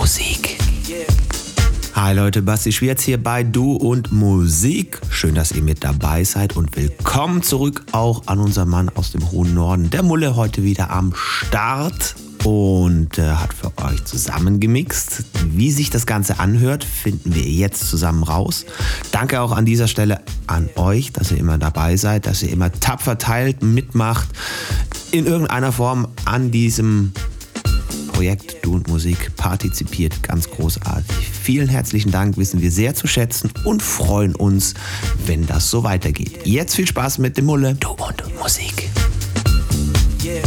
Musik. Hi Leute, Basti Schwierz hier bei Du und Musik. Schön, dass ihr mit dabei seid und willkommen zurück auch an unseren Mann aus dem hohen Norden, der Mulle, heute wieder am Start und äh, hat für euch zusammengemixt. Wie sich das Ganze anhört, finden wir jetzt zusammen raus. Danke auch an dieser Stelle an euch, dass ihr immer dabei seid, dass ihr immer tapfer teilt, mitmacht, in irgendeiner Form an diesem Projekt Du und Musik partizipiert. Ganz großartig. Vielen herzlichen Dank, wissen wir sehr zu schätzen und freuen uns, wenn das so weitergeht. Jetzt viel Spaß mit dem Mulle. Du und Musik. Yeah.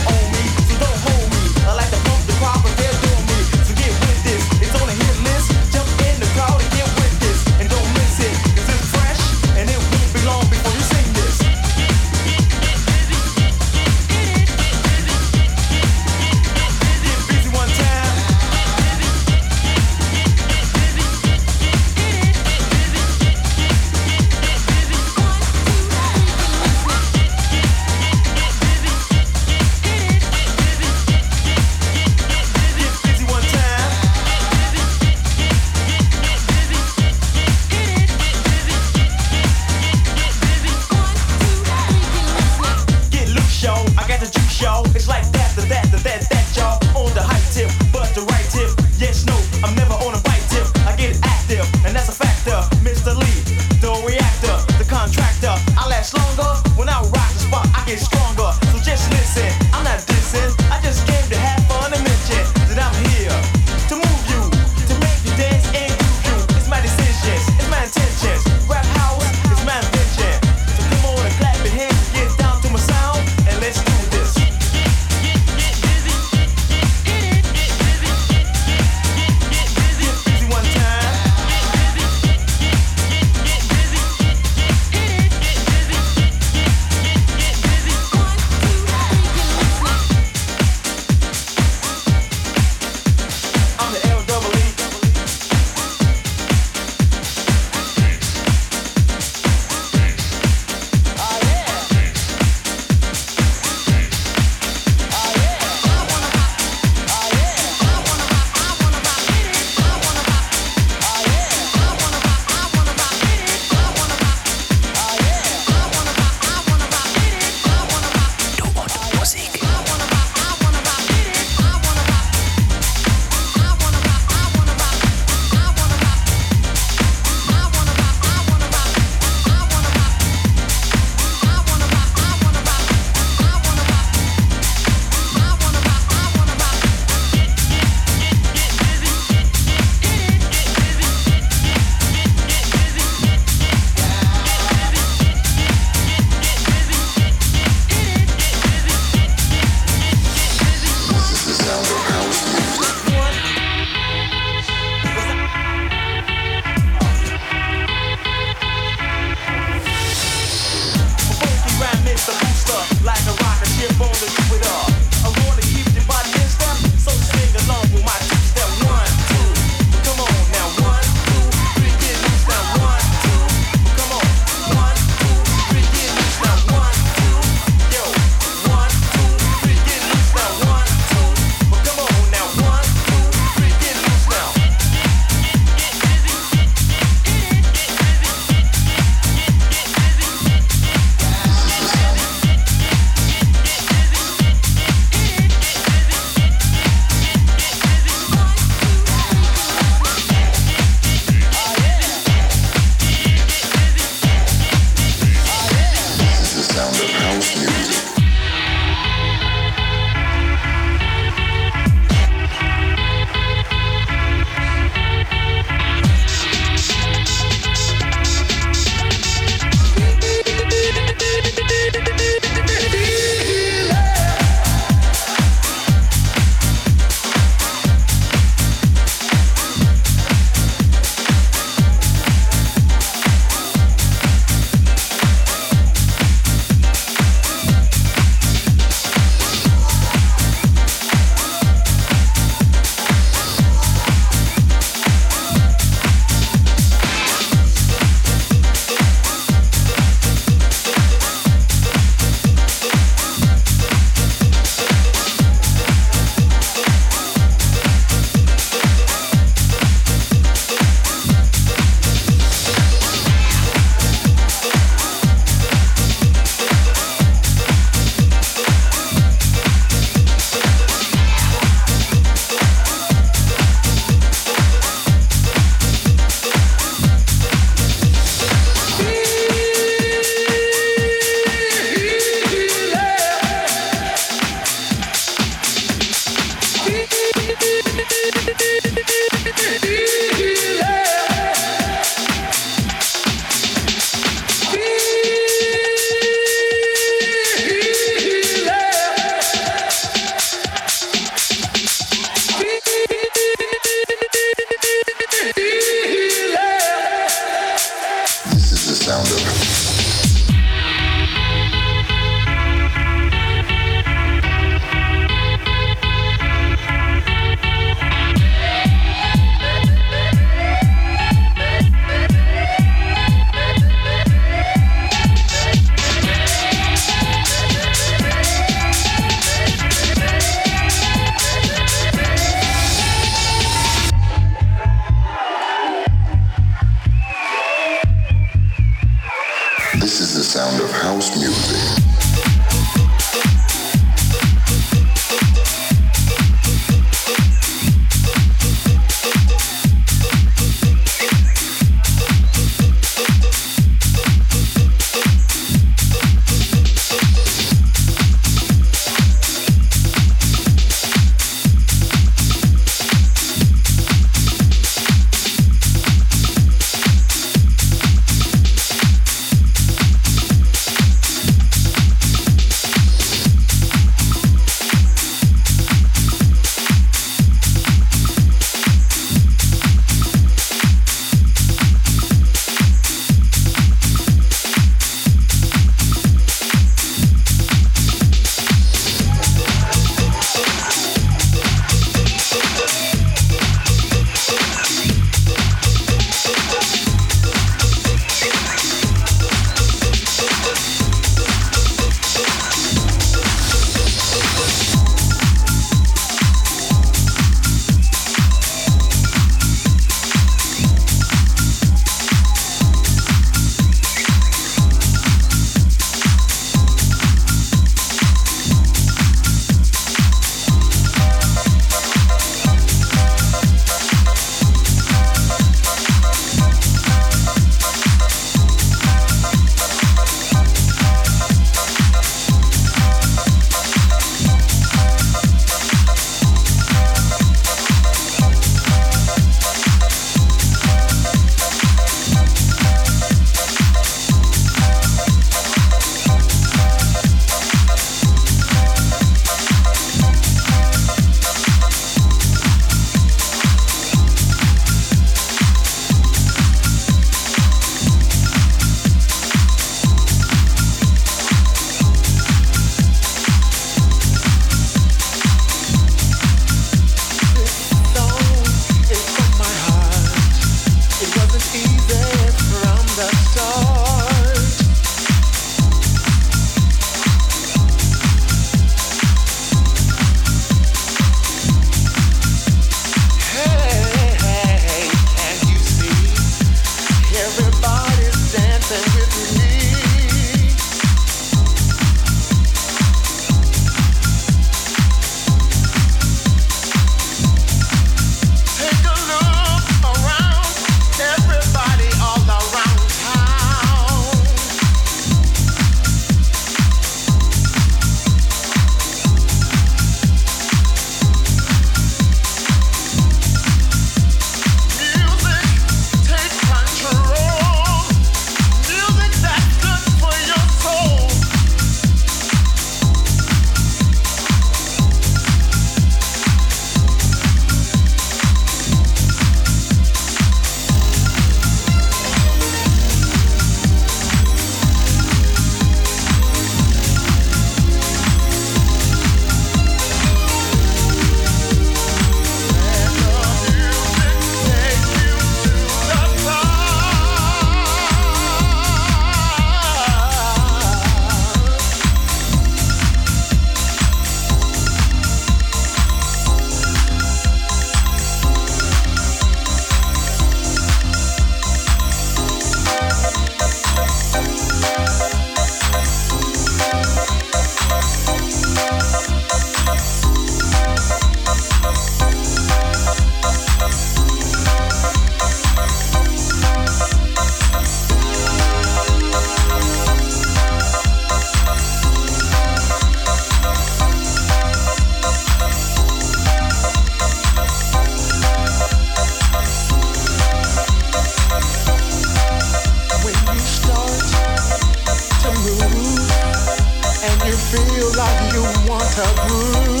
taboo.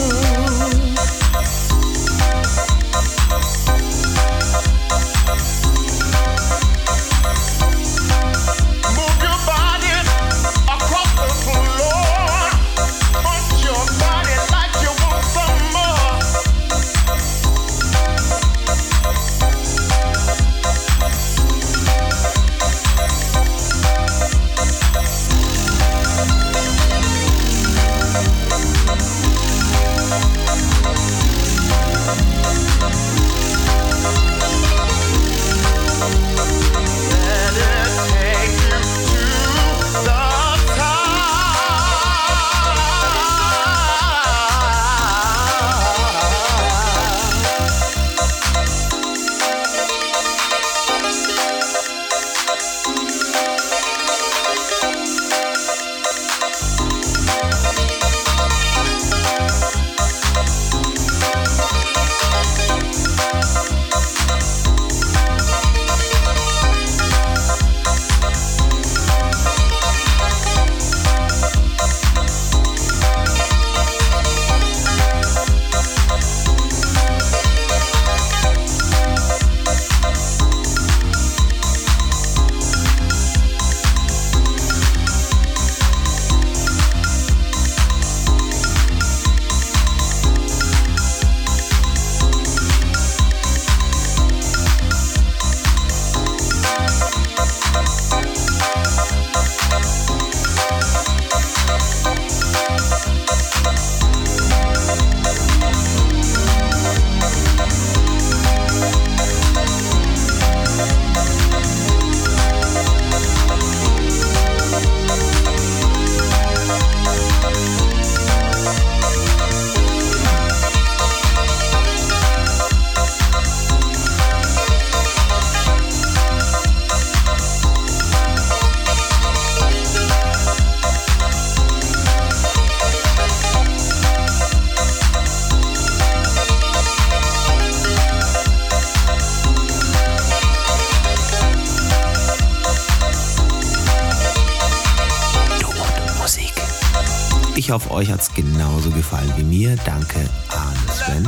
Ich hoffe, euch hat es genauso gefallen wie mir. Danke an Sven.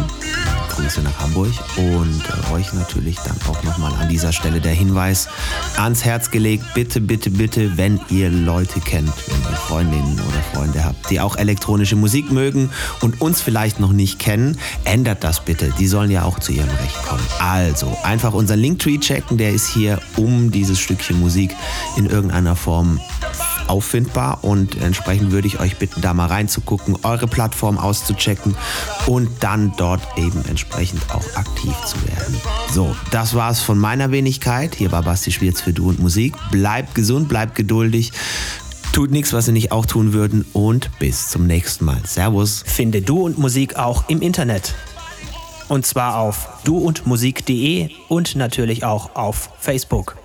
Grüße nach Hamburg und äh, euch natürlich dann auch nochmal an dieser Stelle der Hinweis ans Herz gelegt. Bitte, bitte, bitte, wenn ihr Leute kennt, wenn ihr Freundinnen oder Freunde habt, die auch elektronische Musik mögen und uns vielleicht noch nicht kennen, ändert das bitte. Die sollen ja auch zu ihrem Recht kommen. Also einfach unseren Linktree checken, der ist hier um dieses Stückchen Musik in irgendeiner Form auffindbar und entsprechend würde ich euch bitten, da mal reinzugucken, eure Plattform auszuchecken und dann dort eben entsprechend auch aktiv zu werden. So, das war's von meiner Wenigkeit. Hier war Basti Schwierz für Du und Musik. Bleibt gesund, bleibt geduldig. Tut nichts, was sie nicht auch tun würden und bis zum nächsten Mal. Servus. Finde Du und Musik auch im Internet. Und zwar auf duundmusik.de und natürlich auch auf Facebook.